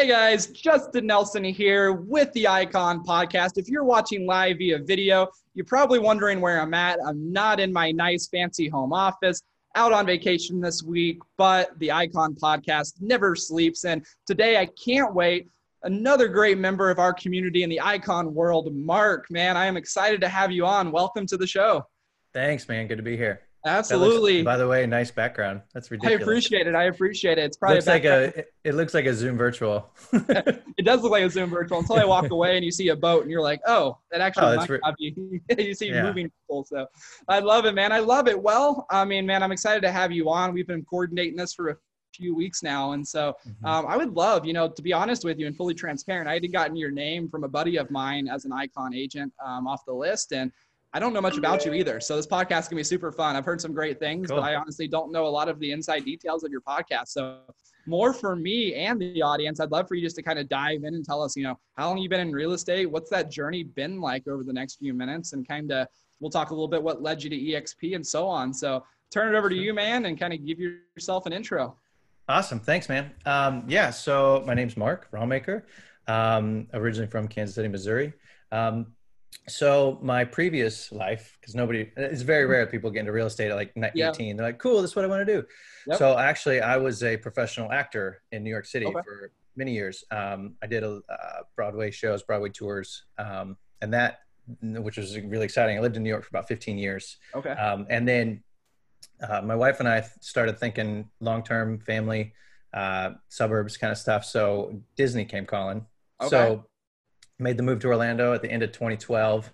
Hey guys, Justin Nelson here with the Icon Podcast. If you're watching live via video, you're probably wondering where I'm at. I'm not in my nice, fancy home office, out on vacation this week, but the Icon Podcast never sleeps. And today I can't wait. Another great member of our community in the Icon world, Mark. Man, I am excited to have you on. Welcome to the show. Thanks, man. Good to be here. Absolutely. Looks, by the way, nice background. That's ridiculous. I appreciate it. I appreciate it. It's probably looks a like a. It looks like a Zoom virtual. it does look like a Zoom virtual until I walk away and you see a boat and you're like, oh, that actually oh, might re- be. you see yeah. moving people. So I love it, man. I love it. Well, I mean, man, I'm excited to have you on. We've been coordinating this for a few weeks now, and so mm-hmm. um, I would love, you know, to be honest with you and fully transparent. I had gotten your name from a buddy of mine as an icon agent um, off the list, and I don't know much about you either. So this podcast can be super fun. I've heard some great things, cool. but I honestly don't know a lot of the inside details of your podcast. So more for me and the audience, I'd love for you just to kind of dive in and tell us, you know, how long you've been in real estate, what's that journey been like over the next few minutes, and kind of we'll talk a little bit what led you to EXP and so on. So turn it over to you, man, and kind of give yourself an intro. Awesome, thanks, man. Um, yeah, so my name's Mark Raumaker, um, originally from Kansas City, Missouri. Um, so my previous life because nobody it's very rare people get into real estate at like 18 yeah. they're like cool this is what i want to do yep. so actually i was a professional actor in new york city okay. for many years um, i did a uh, broadway shows broadway tours um, and that which was really exciting i lived in new york for about 15 years okay um, and then uh, my wife and i started thinking long-term family uh, suburbs kind of stuff so disney came calling okay. so made the move to Orlando at the end of 2012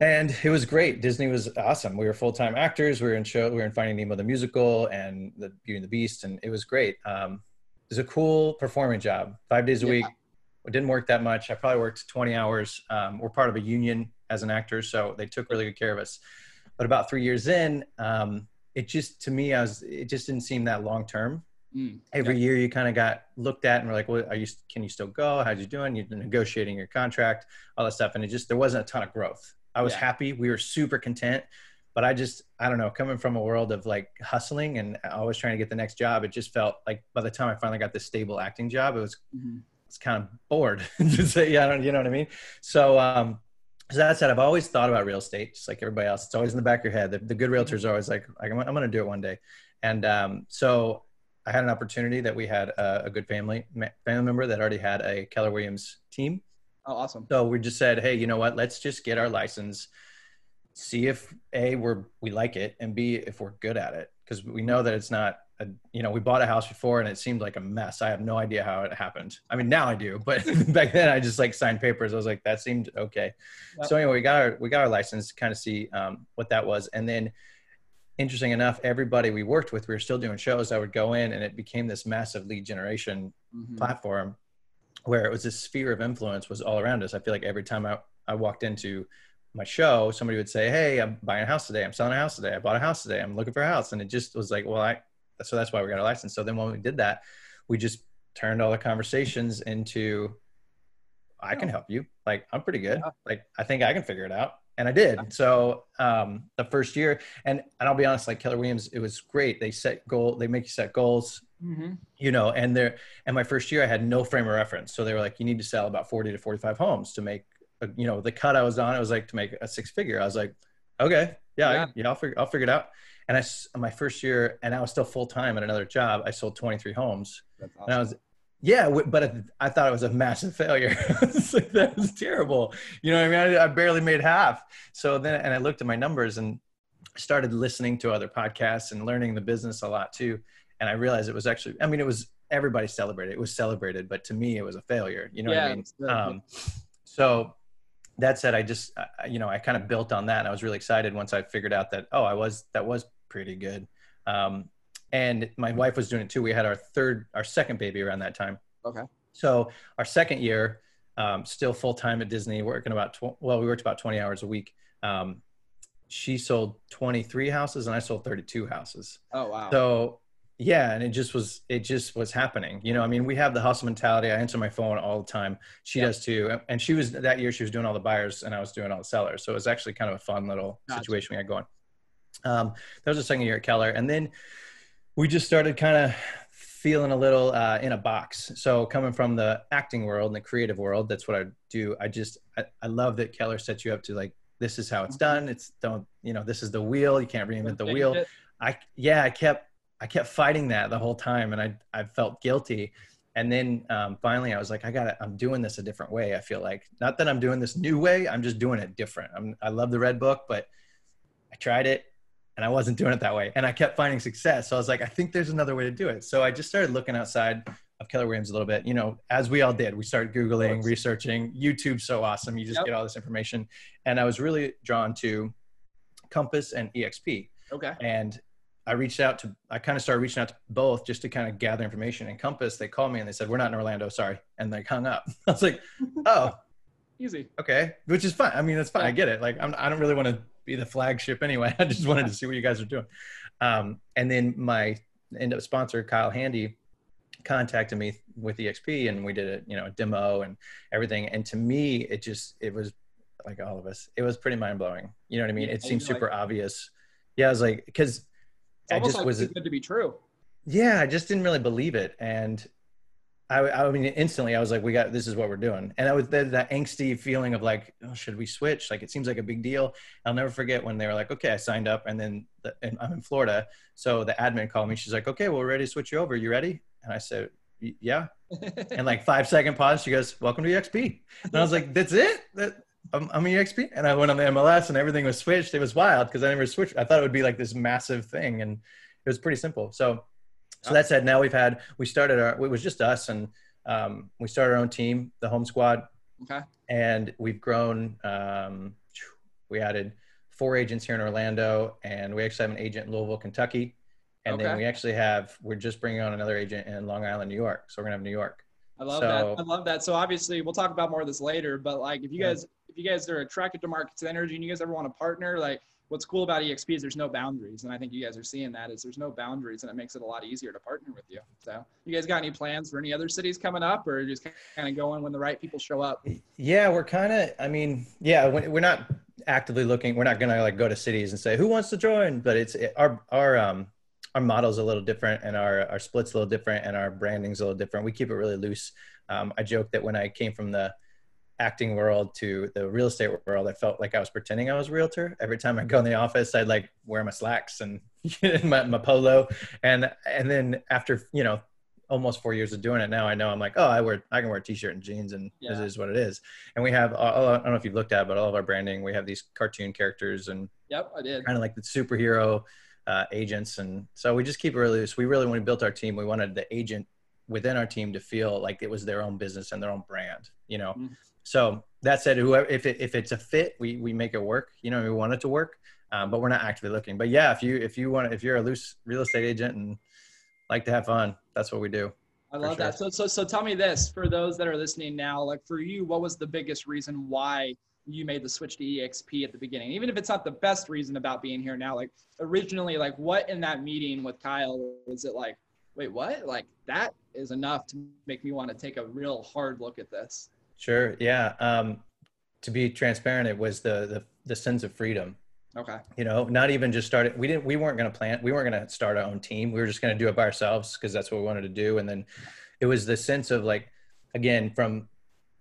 and it was great. Disney was awesome. We were full time actors. We were in show. We were in Finding Nemo the musical and the Beauty and the Beast, and it was great. Um, it was a cool performing job. Five days a yeah. week. It didn't work that much. I probably worked 20 hours. Um, we're part of a union as an actor, so they took really good care of us. But about three years in, um, it just to me, I was it just didn't seem that long term. Mm, Every yeah. year you kind of got looked at and we're like, well, are you, can you still go? How's you doing? You're negotiating your contract, all that stuff. And it just, there wasn't a ton of growth. I was yeah. happy. We were super content, but I just, I don't know, coming from a world of like hustling and always trying to get the next job, it just felt like by the time I finally got this stable acting job, it was, mm-hmm. it's kind of bored to say, yeah, I don't, you know what I mean? So, um, so that said, I've always thought about real estate, just like everybody else. It's always in the back of your head. The, the good mm-hmm. realtors are always like, I'm, I'm going to do it one day. And um, so I had an opportunity that we had a, a, good family family member that already had a Keller Williams team. Oh, awesome! So we just said, hey, you know what? Let's just get our license, see if a we're we like it, and b if we're good at it, because we know that it's not. A, you know, we bought a house before and it seemed like a mess. I have no idea how it happened. I mean, now I do, but back then I just like signed papers. I was like, that seemed okay. Yep. So anyway, we got our we got our license to kind of see um, what that was, and then interesting enough, everybody we worked with, we were still doing shows. I would go in and it became this massive lead generation mm-hmm. platform where it was this sphere of influence was all around us. I feel like every time I, I walked into my show, somebody would say, Hey, I'm buying a house today. I'm selling a house today. I bought a house today. I'm looking for a house. And it just was like, well, I, so that's why we got a license. So then when we did that, we just turned all the conversations into, I can help you. Like, I'm pretty good. Like, I think I can figure it out and I did. So um, the first year, and and I'll be honest, like Keller Williams, it was great. They set goal, they make you set goals, mm-hmm. you know. And there, and my first year, I had no frame of reference. So they were like, you need to sell about forty to forty-five homes to make, a, you know, the cut I was on. It was like to make a six figure. I was like, okay, yeah, yeah, I, yeah I'll figure, I'll figure it out. And I, my first year, and I was still full time at another job. I sold twenty-three homes, awesome. and I was yeah, but I thought it was a massive failure. like, that was terrible. You know, I mean, I, I, barely made half. So then, and I looked at my numbers and started listening to other podcasts and learning the business a lot too. And I realized it was actually, I mean, it was everybody celebrated. It was celebrated, but to me, it was a failure. You know yeah, what I mean? Um, so that said, I just, you know, I kind of built on that. And I was really excited once I figured out that, oh, I was, that was pretty good. Um, and my wife was doing it too. We had our third, our second baby around that time. Okay. So our second year, um, still full time at Disney, working about tw- well, we worked about twenty hours a week. Um, she sold twenty three houses, and I sold thirty two houses. Oh wow! So yeah, and it just was it just was happening. You know, I mean, we have the hustle mentality. I answer my phone all the time. She yep. does too. And she was that year she was doing all the buyers, and I was doing all the sellers. So it was actually kind of a fun little gotcha. situation we had going. Um, that was the second year at Keller, and then we just started kind of feeling a little uh, in a box. So coming from the acting world and the creative world, that's what I do. I just I, I love that Keller sets you up to like this is how it's mm-hmm. done. It's don't you know this is the wheel. You can't reinvent the wheel. I yeah I kept I kept fighting that the whole time, and I I felt guilty. And then um, finally, I was like, I got it. I'm doing this a different way. I feel like not that I'm doing this new way. I'm just doing it different. I'm, I love the red book, but I tried it and I wasn't doing it that way. And I kept finding success. So I was like, I think there's another way to do it. So I just started looking outside of Keller Williams a little bit, you know, as we all did. We started Googling, researching. YouTube's so awesome. You just yep. get all this information. And I was really drawn to Compass and EXP. Okay. And I reached out to, I kind of started reaching out to both just to kind of gather information. And Compass, they called me and they said, We're not in Orlando, sorry. And they hung up. I was like, Oh, easy. Okay. Which is fine. I mean, that's fine. I get it. Like, I'm, I don't really want to be the flagship anyway. I just wanted to see what you guys are doing. Um, and then my end up sponsor, Kyle Handy, contacted me with EXP and we did a, you know, a demo and everything. And to me, it just, it was like all of us, it was pretty mind blowing. You know what I mean? Yeah, it seemed super like, obvious. Yeah. I was like, cause I just like was good to be true. Yeah. I just didn't really believe it. And I, I mean, instantly I was like, we got, this is what we're doing. And I was that, that angsty feeling of like, oh, should we switch? Like, it seems like a big deal. I'll never forget when they were like, okay, I signed up and then the, and I'm in Florida. So the admin called me. She's like, okay, well, we're ready to switch you over. You ready? And I said, yeah. and like five second pause, she goes, welcome to EXP. And I was like, that's it? That, I'm, I'm EXP. And I went on the MLS and everything was switched. It was wild because I never switched. I thought it would be like this massive thing. And it was pretty simple. So so that said, now we've had we started our it was just us and um, we started our own team, the Home Squad. Okay. And we've grown. Um, we added four agents here in Orlando, and we actually have an agent in Louisville, Kentucky, and okay. then we actually have we're just bringing on another agent in Long Island, New York. So we're gonna have New York. I love so, that. I love that. So obviously, we'll talk about more of this later. But like, if you guys, if you guys are attracted to Markets Energy, and you guys ever want to partner, like what's cool about exp is there's no boundaries and i think you guys are seeing that is there's no boundaries and it makes it a lot easier to partner with you. So you guys got any plans for any other cities coming up or just kind of going when the right people show up? Yeah we're kind of i mean yeah we're not actively looking we're not gonna like go to cities and say who wants to join? But it's it, our our um our model's a little different and our our split's a little different and our branding's a little different. We keep it really loose. Um, i joke that when i came from the acting world to the real estate world, I felt like I was pretending I was a realtor. Every time I go in the office, I'd like wear my slacks and my, my polo. And, and then after, you know, almost four years of doing it now, I know I'm like, oh, I wear, I can wear a t-shirt and jeans and yeah. this is what it is. And we have, I don't know if you've looked at, it, but all of our branding, we have these cartoon characters and yep, I did kind of like the superhero uh, agents. And so we just keep it really loose. We really, when we built our team, we wanted the agent within our team to feel like it was their own business and their own brand, you know? Mm-hmm so that said, whoever if it, if it's a fit, we we make it work. You know, we want it to work, um, but we're not actively looking. But yeah, if you if you want if you're a loose real estate agent and like to have fun, that's what we do. I love sure. that. So so so tell me this for those that are listening now, like for you, what was the biggest reason why you made the switch to EXP at the beginning? Even if it's not the best reason about being here now, like originally, like what in that meeting with Kyle was it like? Wait, what? Like that is enough to make me want to take a real hard look at this. Sure. Yeah. Um, to be transparent, it was the, the the sense of freedom. Okay. You know, not even just started. We didn't. We weren't going to plan. We weren't going to start our own team. We were just going to do it by ourselves because that's what we wanted to do. And then it was the sense of like, again, from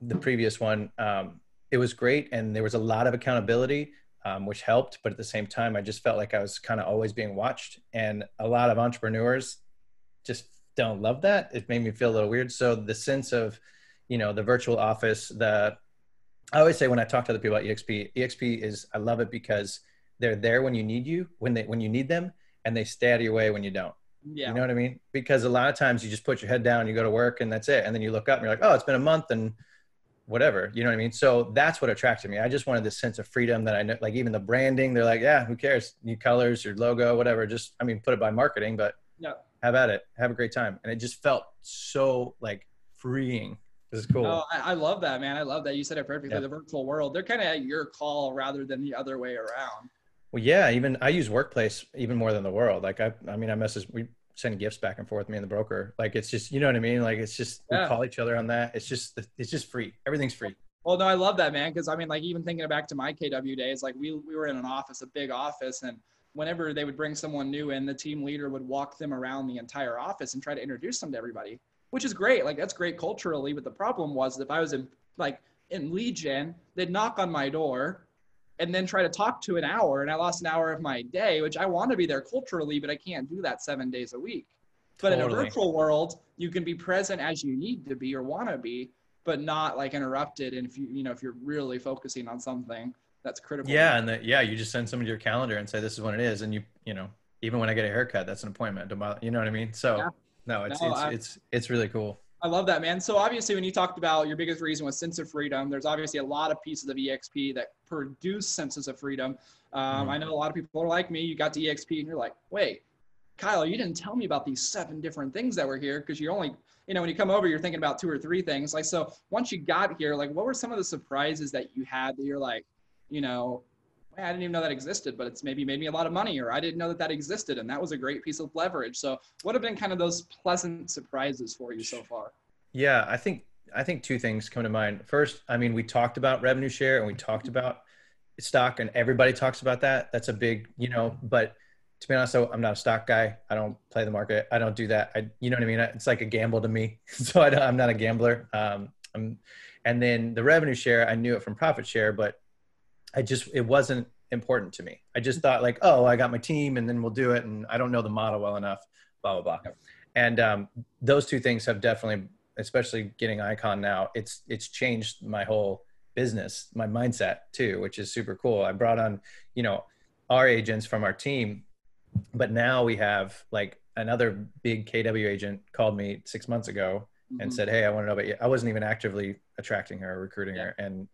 the previous one, um, it was great, and there was a lot of accountability, um, which helped. But at the same time, I just felt like I was kind of always being watched, and a lot of entrepreneurs just don't love that. It made me feel a little weird. So the sense of you know the virtual office the i always say when i talk to other people about exp exp is i love it because they're there when you need you when they when you need them and they stay out of your way when you don't. Yeah. you know what i mean? Because a lot of times you just put your head down you go to work and that's it. And then you look up and you're like oh it's been a month and whatever. You know what i mean? So that's what attracted me. I just wanted this sense of freedom that i know like even the branding they're like yeah who cares? New colors your logo whatever. Just i mean put it by marketing but yeah. have at it. Have a great time. And it just felt so like freeing is cool. Oh, I, I, love that, man. I love that. You said it perfectly. The virtual world, they're kind of at your call rather than the other way around. Well, yeah. Even I use Workplace even more than the world. Like I, I mean, I message, we send gifts back and forth, me and the broker. Like it's just, you know what I mean? Like it's just, yeah. we call each other on that. It's just, it's just free. Everything's free. Well, no, I love that, man. Cause I mean, like even thinking back to my KW days, like we, we were in an office, a big office and whenever they would bring someone new in, the team leader would walk them around the entire office and try to introduce them to everybody, which is great. Like that's great culturally. But the problem was if I was in like in gen, they'd knock on my door and then try to talk to an hour and I lost an hour of my day, which I want to be there culturally, but I can't do that seven days a week. But totally. in a virtual world, you can be present as you need to be or want to be, but not like interrupted. And if you, you know, if you're really focusing on something, that's critical. Yeah, and the, yeah, you just send somebody your calendar and say this is what it is, and you you know even when I get a haircut, that's an appointment. You know what I mean? So yeah. No, it's no, it's, I, it's it's really cool. I love that, man. So obviously, when you talked about your biggest reason was sense of freedom, there's obviously a lot of pieces of EXP that produce senses of freedom. Um, mm I know a lot of people are like me. You got to EXP and you're like, wait, Kyle, you didn't tell me about these seven different things that were here because you're only, you know, when you come over, you're thinking about two or three things. Like, so once you got here, like, what were some of the surprises that you had that you're like, you know, I didn't even know that existed, but it's maybe made me a lot of money, or I didn't know that that existed, and that was a great piece of leverage. So, what have been kind of those pleasant surprises for you so far? Yeah, I think I think two things come to mind. First, I mean, we talked about revenue share and we talked about stock, and everybody talks about that. That's a big, you know. But to be honest, so I'm not a stock guy. I don't play the market. I don't do that. I, you know what I mean? It's like a gamble to me. so I am not a gambler. Um, I'm, and then the revenue share, I knew it from profit share, but I just it wasn't important to me. I just thought like, oh, I got my team, and then we'll do it. And I don't know the model well enough. Blah blah blah. And um, those two things have definitely, especially getting Icon now, it's it's changed my whole business, my mindset too, which is super cool. I brought on, you know, our agents from our team, but now we have like another big KW agent called me six months ago mm-hmm. and said, "Hey, I want to know about you." I wasn't even actively attracting her, recruiting yeah. her, and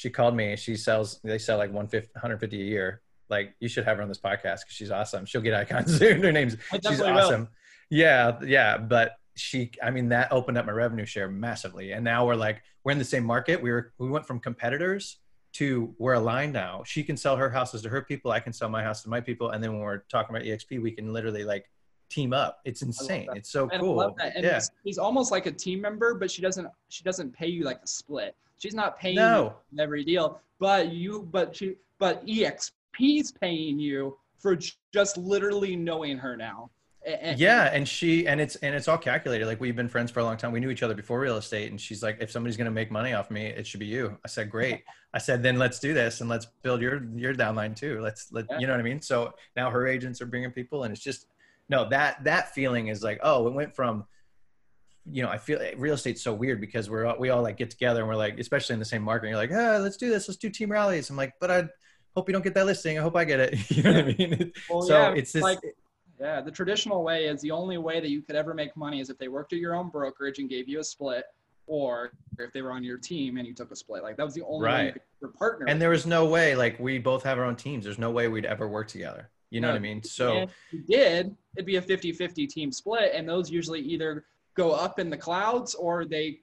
she called me. She sells. They sell like 150, 150 a year. Like you should have her on this podcast because she's awesome. She'll get icons soon. Her name's she's awesome. Will. Yeah, yeah. But she, I mean, that opened up my revenue share massively. And now we're like, we're in the same market. We were, we went from competitors to we're aligned now. She can sell her houses to her people. I can sell my house to my people. And then when we're talking about EXP, we can literally like team up. It's insane. It's so and cool. yeah. he's almost like a team member, but she doesn't, she doesn't pay you like a split. She's not paying no. you every deal, but you, but she, but EXP's paying you for just literally knowing her now. And, yeah, and she and it's and it's all calculated. Like we've been friends for a long time. We knew each other before real estate, and she's like, "If somebody's gonna make money off me, it should be you." I said, "Great." I said, "Then let's do this and let's build your your downline too. Let's let yeah. you know what I mean." So now her agents are bringing people, and it's just no that that feeling is like, oh, it went from you know, I feel real estate's so weird because we're all, we all like get together and we're like, especially in the same market, you're like, ah, let's do this, let's do team rallies. I'm like, but I hope you don't get that listing. I hope I get it. you know what I mean? Well, so yeah, it's this. Like, yeah, the traditional way is the only way that you could ever make money is if they worked at your own brokerage and gave you a split, or if they were on your team and you took a split. Like that was the only right. way you could your partner. And there was no way, like we both have our own teams. There's no way we'd ever work together. You know no, what I mean? So if you did, it'd be a 50-50 team split, and those usually either go up in the clouds or they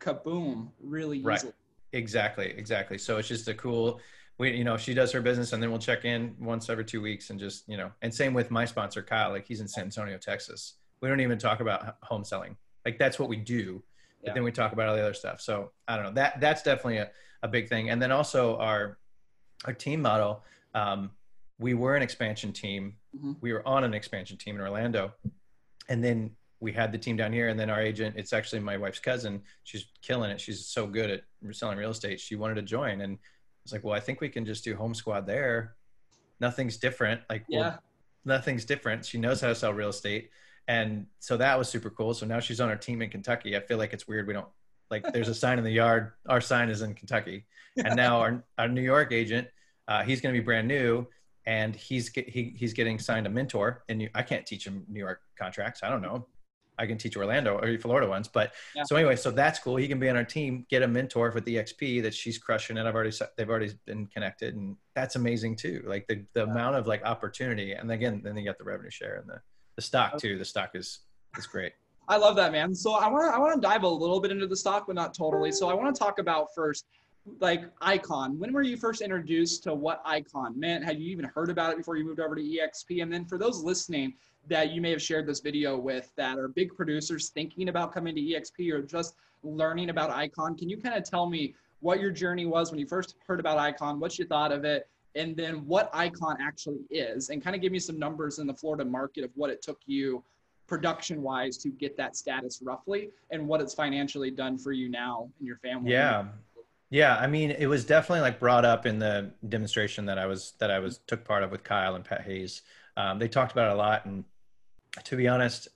kaboom really right. easily. Exactly, exactly. So it's just a cool we you know she does her business and then we'll check in once every two weeks and just you know and same with my sponsor kyle like he's in san antonio texas we don't even talk about home selling like that's what we do but yeah. then we talk about all the other stuff so i don't know that that's definitely a, a big thing and then also our our team model um, we were an expansion team mm-hmm. we were on an expansion team in orlando and then we had the team down here and then our agent it's actually my wife's cousin she's killing it she's so good at selling real estate she wanted to join and it's like, well, I think we can just do home squad there. Nothing's different. Like, yeah. Well, nothing's different. She knows how to sell real estate. And so that was super cool. So now she's on our team in Kentucky. I feel like it's weird. We don't like, there's a sign in the yard. Our sign is in Kentucky. And now our, our New York agent, uh, he's going to be brand new and he's get, he, he's getting signed a mentor and I can't teach him New York contracts. I don't know. I can teach Orlando or Florida ones. But yeah. so anyway, so that's cool. He can be on our team, get a mentor with the XP that she's crushing, and I've already they've already been connected, and that's amazing too. Like the the yeah. amount of like opportunity, and again, then you got the revenue share and the the stock oh. too. The stock is is great. I love that man. So I want to I want to dive a little bit into the stock, but not totally. So I want to talk about first like icon when were you first introduced to what icon meant had you even heard about it before you moved over to exp and then for those listening that you may have shared this video with that are big producers thinking about coming to exp or just learning about icon. Can you kind of tell me what your journey was when you first heard about icon what you thought of it and then what icon actually is? And kind of give me some numbers in the florida market of what it took you production wise to get that status roughly and what it's financially done for you now and your family. Yeah. Yeah i mean it was definitely like brought up in the demonstration that i was that i was took part of with kyle and pat hayes. Um, they talked about it a lot and to be honest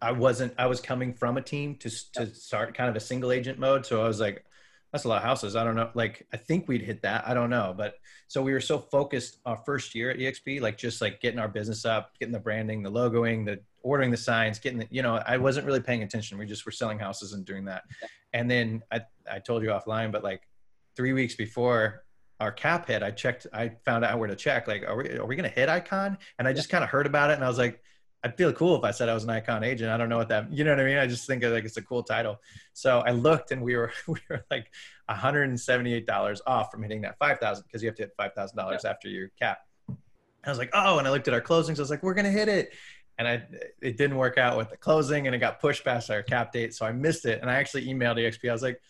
i wasn't i was coming from a team to to start kind of a single agent mode so i was like that's a lot of houses. I don't know. Like, I think we'd hit that. I don't know. But so we were so focused our first year at EXP, like just like getting our business up, getting the branding, the logoing, the ordering the signs, getting the, you know, I wasn't really paying attention. We just were selling houses and doing that. And then I, I told you offline, but like three weeks before our cap hit, I checked, I found out where to check, like, are we, are we going to hit icon? And I just kind of heard about it and I was like, I'd feel cool if I said I was an icon agent. I don't know what that, you know what I mean? I just think like it's a cool title. So I looked and we were, we were like $178 off from hitting that 5,000 because you have to hit $5,000 yeah. after your cap. I was like, oh, and I looked at our closings. I was like, we're going to hit it. And I, it didn't work out with the closing and it got pushed past our cap date. So I missed it. And I actually emailed EXP. I was like,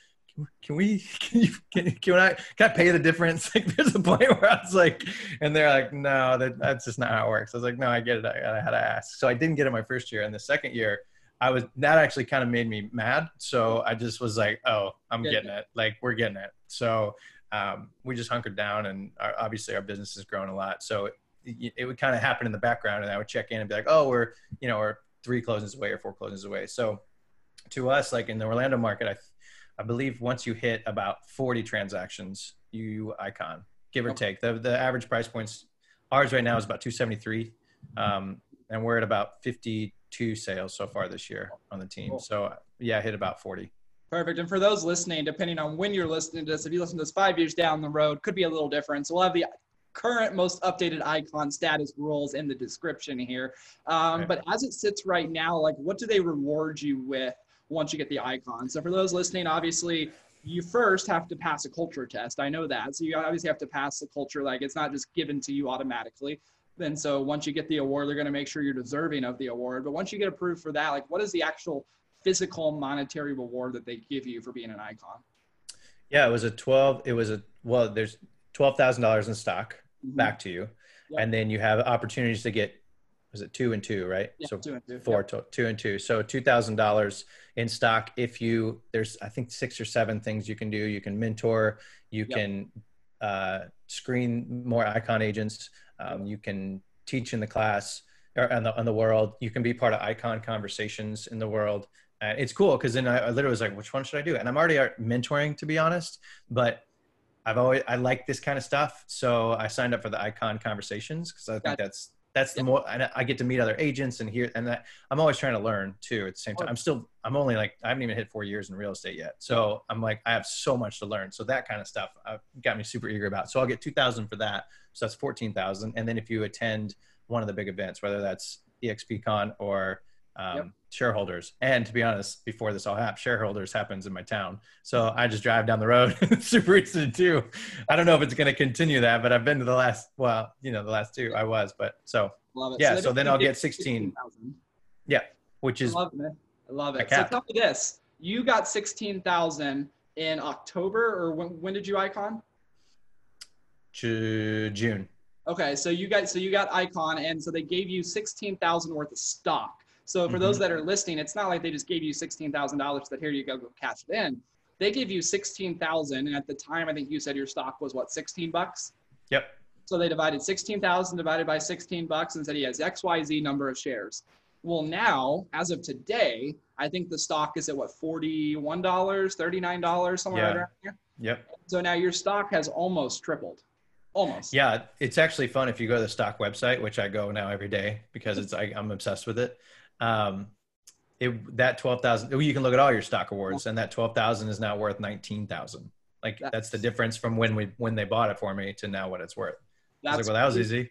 can we can you can, can I can I pay the difference? Like there's a point where I was like, and they're like, no, that, that's just not how it works. I was like, no, I get it. I, I had to ask. So I didn't get it my first year, and the second year, I was that actually kind of made me mad. So I just was like, oh, I'm getting it. Like we're getting it. So um, we just hunkered down, and our, obviously our business has grown a lot. So it, it would kind of happen in the background, and I would check in and be like, oh, we're you know we're three closings away or four closings away. So to us, like in the Orlando market, I I believe once you hit about 40 transactions, you icon, give or okay. take. The, the average price points, ours right now is about 273. Um, and we're at about 52 sales so far this year on the team. Cool. So yeah, hit about 40. Perfect. And for those listening, depending on when you're listening to this, if you listen to this five years down the road, could be a little different. So we'll have the current most updated icon status rules in the description here. Um, okay. But as it sits right now, like what do they reward you with once you get the icon. So for those listening, obviously you first have to pass a culture test. I know that. So you obviously have to pass the culture. Like it's not just given to you automatically. Then so once you get the award, they're going to make sure you're deserving of the award. But once you get approved for that, like what is the actual physical monetary reward that they give you for being an icon? Yeah, it was a 12, it was a, well, there's $12,000 in stock mm-hmm. back to you. Yep. And then you have opportunities to get was it two and two, right? Yeah, so two and two. Four, to, two and two. So two thousand dollars in stock. If you there's I think six or seven things you can do. You can mentor. You yep. can uh, screen more icon agents. Um, you can teach in the class or in the, in the world. You can be part of icon conversations in the world. And it's cool because then I, I literally was like, which one should I do? And I'm already mentoring to be honest, but I've always I like this kind of stuff, so I signed up for the Icon Conversations because I think that's that's the more and I get to meet other agents and hear and that I'm always trying to learn too at the same time. I'm still I'm only like I haven't even hit four years in real estate yet. So I'm like I have so much to learn. So that kind of stuff uh, got me super eager about. So I'll get two thousand for that. So that's fourteen thousand. And then if you attend one of the big events, whether that's EXPCon or um, yep. shareholders. And to be honest, before this all happened, shareholders happens in my town. So I just drive down the road, super interested too. I don't know if it's going to continue that, but I've been to the last, well, you know, the last two I was, but so, yeah. So, so then I'll get 16. 16 yeah. Which is, I love it. I love it. So tell me this, you got 16,000 in October or when, when did you icon? To June. Okay, so you got so you got Icon, and so they gave you sixteen thousand worth of stock. So for mm-hmm. those that are listening, it's not like they just gave you sixteen thousand dollars that here you go, go cash it in. They give you sixteen thousand, and at the time, I think you said your stock was what sixteen bucks. Yep. So they divided sixteen thousand divided by sixteen bucks and said he has X Y Z number of shares. Well, now as of today, I think the stock is at what forty one dollars, thirty nine dollars, somewhere yeah. around here. Yep. So now your stock has almost tripled. Almost. Yeah, it's actually fun if you go to the stock website, which I go now every day because it's I, I'm obsessed with it um, it, that 12,000, you can look at all your stock awards and that 12,000 is now worth 19,000. Like that's, that's, the difference from when we, when they bought it for me to now what it's worth. That's like, well, that was easy.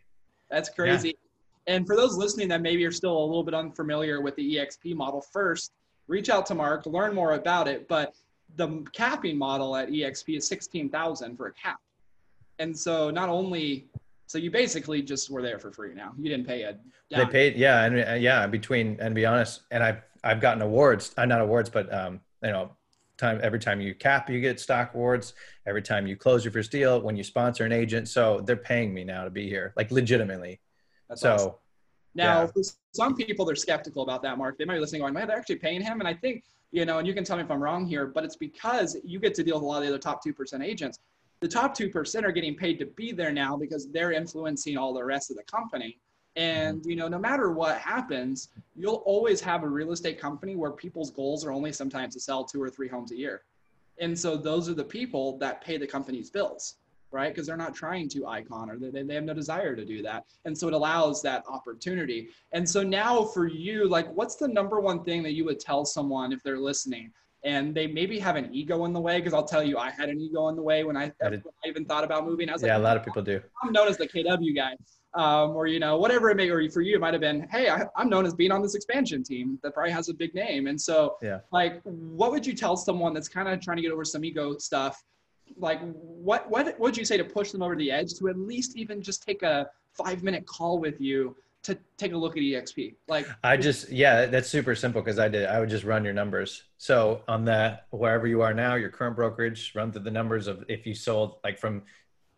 That's crazy. Yeah. And for those listening that maybe are still a little bit unfamiliar with the EXP model, first reach out to Mark, learn more about it. But the capping model at EXP is 16,000 for a cap. And so not only so you basically just were there for free now. You didn't pay a. They paid, yeah, and uh, yeah. Between and be honest, and I've I've gotten awards. Uh, not awards, but um, you know, time every time you cap you get stock awards every time you close your first deal when you sponsor an agent so they're paying me now to be here like legitimately That's so awesome. now yeah. for some people they're skeptical about that mark they might be listening going man they're actually paying him and i think you know and you can tell me if i'm wrong here but it's because you get to deal with a lot of the other top 2% agents the top 2% are getting paid to be there now because they're influencing all the rest of the company and mm-hmm. you know, no matter what happens, you'll always have a real estate company where people's goals are only sometimes to sell two or three homes a year. And so those are the people that pay the company's bills, right? Because they're not trying to icon or they, they have no desire to do that. And so it allows that opportunity. And so now for you, like what's the number one thing that you would tell someone if they're listening and they maybe have an ego in the way because I'll tell you, I had an ego in the way when I, when I even thought about moving. I was like, yeah, like, a lot of people do. I'm known as the KW guy um, or you know whatever it may or for you it might have been hey I, am known as being on this expansion team that probably has a big name and so yeah like what would you tell someone that's kind of trying to get over some ego stuff like what what would you say to push them over the edge to at least even just take a five minute call with you to take a look at exp like i just yeah that's super simple because i did i would just run your numbers so on that wherever you are now your current brokerage run through the numbers of if you sold like from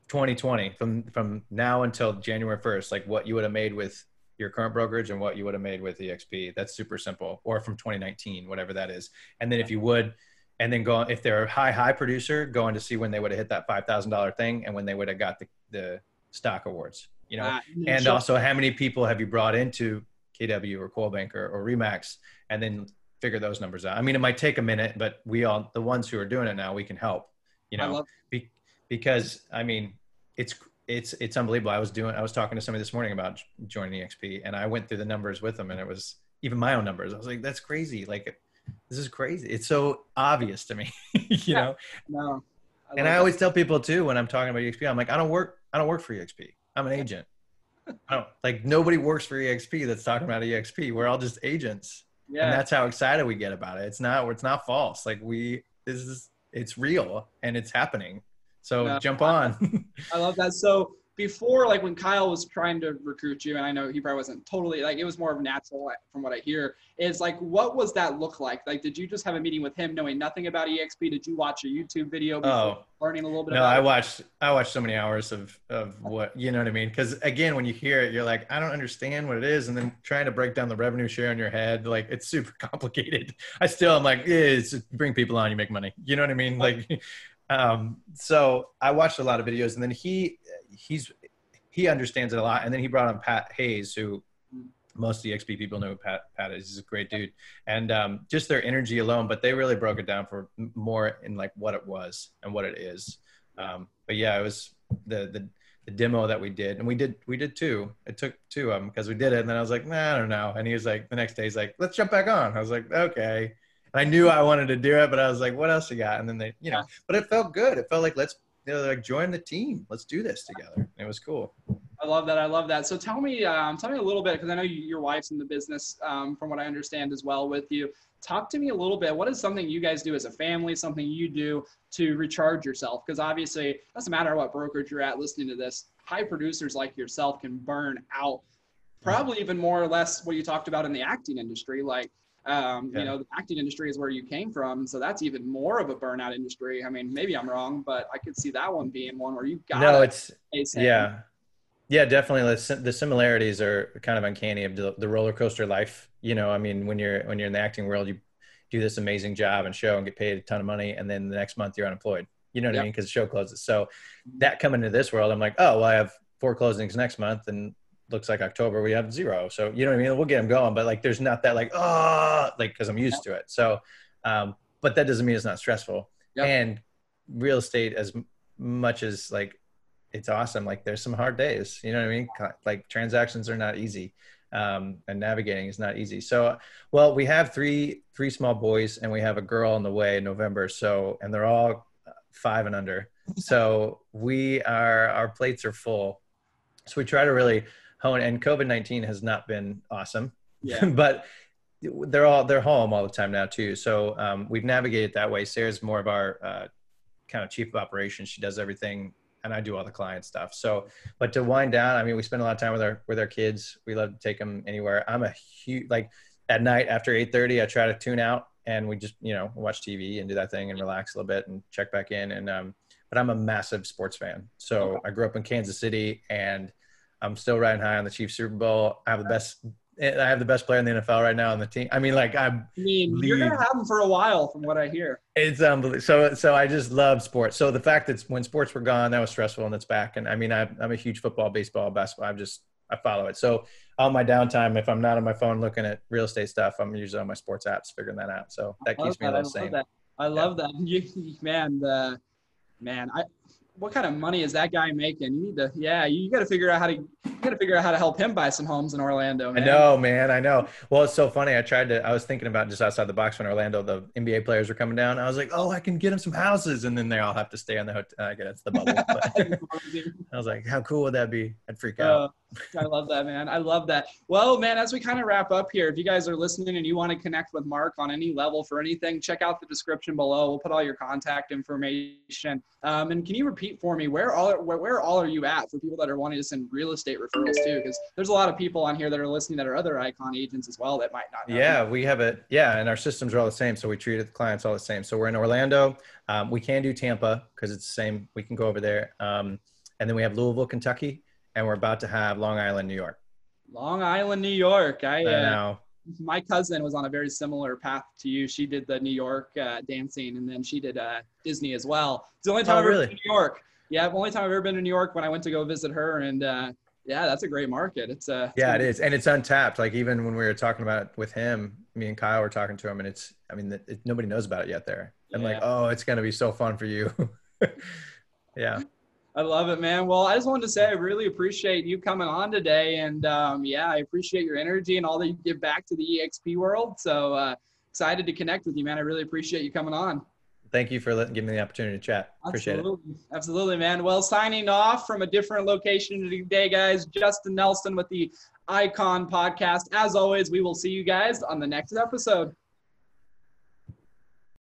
2020 from from now until January 1st, like what you would have made with your current brokerage and what you would have made with EXP. That's super simple. Or from 2019, whatever that is. And then if you would, and then go if they're a high high producer, going to see when they would have hit that five thousand dollar thing and when they would have got the the stock awards. You know, uh, and sure. also how many people have you brought into KW or Coldbank or, or Remax, and then figure those numbers out. I mean, it might take a minute, but we all the ones who are doing it now, we can help. You know, love- be, because I mean, it's it's it's unbelievable. I was doing I was talking to somebody this morning about joining EXP, and I went through the numbers with them, and it was even my own numbers. I was like, that's crazy. Like, this is crazy. It's so obvious to me, you know. No. I and I always tell people too when I'm talking about EXP, I'm like, I don't work. I don't work for EXP. I'm an agent. I don't oh, like nobody works for EXP that's talking about EXP. We're all just agents. Yeah. And that's how excited we get about it. It's not it's not false. Like we this is it's real and it's happening. So yeah. jump on. I love that. So before, like when Kyle was trying to recruit you, and I know he probably wasn't totally like it was more of natural from what I hear. Is like, what was that look like? Like, did you just have a meeting with him, knowing nothing about EXP? Did you watch a YouTube video before oh. learning a little bit? No, I watched. I watched so many hours of of what you know what I mean. Because again, when you hear it, you're like, I don't understand what it is, and then trying to break down the revenue share in your head, like it's super complicated. I still, I'm like, yeah, it's bring people on, you make money. You know what I mean? Like um, so I watched a lot of videos, and then he he's he understands it a lot. And then he brought on Pat Hayes, who most of the XP people know who Pat Pat is. He's a great dude, and um, just their energy alone. But they really broke it down for more in like what it was and what it is. Um, but yeah, it was the the the demo that we did, and we did we did two. It took two of them because we did it, and then I was like, nah, I don't know. And he was like, the next day he's like, let's jump back on. I was like, okay. I knew I wanted to do it, but I was like, what else you got? And then they, you know, but it felt good. It felt like let's you know, like join the team. Let's do this together. It was cool. I love that. I love that. So tell me, um, tell me a little bit because I know you, your wife's in the business, um, from what I understand as well with you. Talk to me a little bit. What is something you guys do as a family? Something you do to recharge yourself? Because obviously, it doesn't matter what brokerage you're at. Listening to this, high producers like yourself can burn out, probably even more or less what you talked about in the acting industry, like um, yeah. You know, the acting industry is where you came from, so that's even more of a burnout industry. I mean, maybe I'm wrong, but I could see that one being one where you got. No, it's yeah, yeah, definitely. The similarities are kind of uncanny of the, the roller coaster life. You know, I mean, when you're when you're in the acting world, you do this amazing job and show and get paid a ton of money, and then the next month you're unemployed. You know what yep. I mean? Because the show closes. So that coming to this world, I'm like, oh, well, I have four closings next month, and looks like October, we have zero. So you know what I mean? We'll get them going, but like there's not that like oh like because I'm used to it. So, um, but that doesn't mean it's not stressful. Yep. And real estate, as much as like it's awesome, like there's some hard days. You know what I mean? Like transactions are not easy. Um, and navigating is not easy. So, well, we have three three small boys, and we have a girl on the way in November. So, and they're all five and under. So we are our plates are full. So we try to really hone and covid-19 has not been awesome. Yeah. but they're all they're home all the time now too. So um, we've navigated that way. Sarah's more of our uh, kind of chief of operations. She does everything and i do all the client stuff. So but to wind down i mean we spend a lot of time with our with our kids. We love to take them anywhere. I'm a huge like at night after 8.30 i try to tune out and we just you know watch TV and do that thing and relax a little bit and check back in. And um, but I'm a massive sports fan. So I grew up in Kansas City, and I'm still riding high on the Chiefs Super Bowl. I have the best. I have the best player in the NFL right now on the team. I mean, like I'm. I mean, lead. you're gonna have him for a while, from what I hear. It's unbelievable. So, so I just love sports. So the fact that when sports were gone, that was stressful, and it's back. And I mean, I, I'm a huge football, baseball, basketball. I'm just I follow it. So on my downtime, if I'm not on my phone looking at real estate stuff, I'm usually on my sports apps figuring that out. So that keeps me that. the same. I love that. You, man, the man, I what kind of money is that guy making? You need to, yeah, you got to figure out how to, you got to figure out how to help him buy some homes in Orlando. Man. I know, man, I know. Well, it's so funny. I tried to, I was thinking about just outside the box when Orlando, the NBA players were coming down. I was like, oh, I can get him some houses, and then they all have to stay on the hotel. I guess the bubble. I was like, how cool would that be? I'd freak out. Uh, I love that, man. I love that. Well, man, as we kind of wrap up here, if you guys are listening and you want to connect with Mark on any level for anything, check out the description below. We'll put all your contact information. Um, and can you repeat for me where all where, where all are you at for people that are wanting to send real estate referrals too? Because there's a lot of people on here that are listening that are other icon agents as well that might not. Know. Yeah, we have it. Yeah, and our systems are all the same, so we treat the clients all the same. So we're in Orlando. Um, we can do Tampa because it's the same. We can go over there. Um, and then we have Louisville, Kentucky, and we're about to have Long Island, New York. Long Island, New York. I, uh, I know. My cousin was on a very similar path to you. She did the New York uh, dancing, and then she did uh, Disney as well. It's the only time oh, I've really? ever been to New York. Yeah, the only time I've ever been to New York when I went to go visit her, and uh, yeah, that's a great market. It's uh, yeah, it is, and it's untapped. Like even when we were talking about it with him, me and Kyle were talking to him, and it's, I mean, it, nobody knows about it yet there. And yeah. like, oh, it's gonna be so fun for you. yeah. I love it, man. Well, I just wanted to say I really appreciate you coming on today, and um, yeah, I appreciate your energy and all that you give back to the EXP world. So uh, excited to connect with you, man. I really appreciate you coming on. Thank you for letting, giving me the opportunity to chat. Appreciate Absolutely. it. Absolutely, man. Well, signing off from a different location today, guys. Justin Nelson with the Icon Podcast. As always, we will see you guys on the next episode.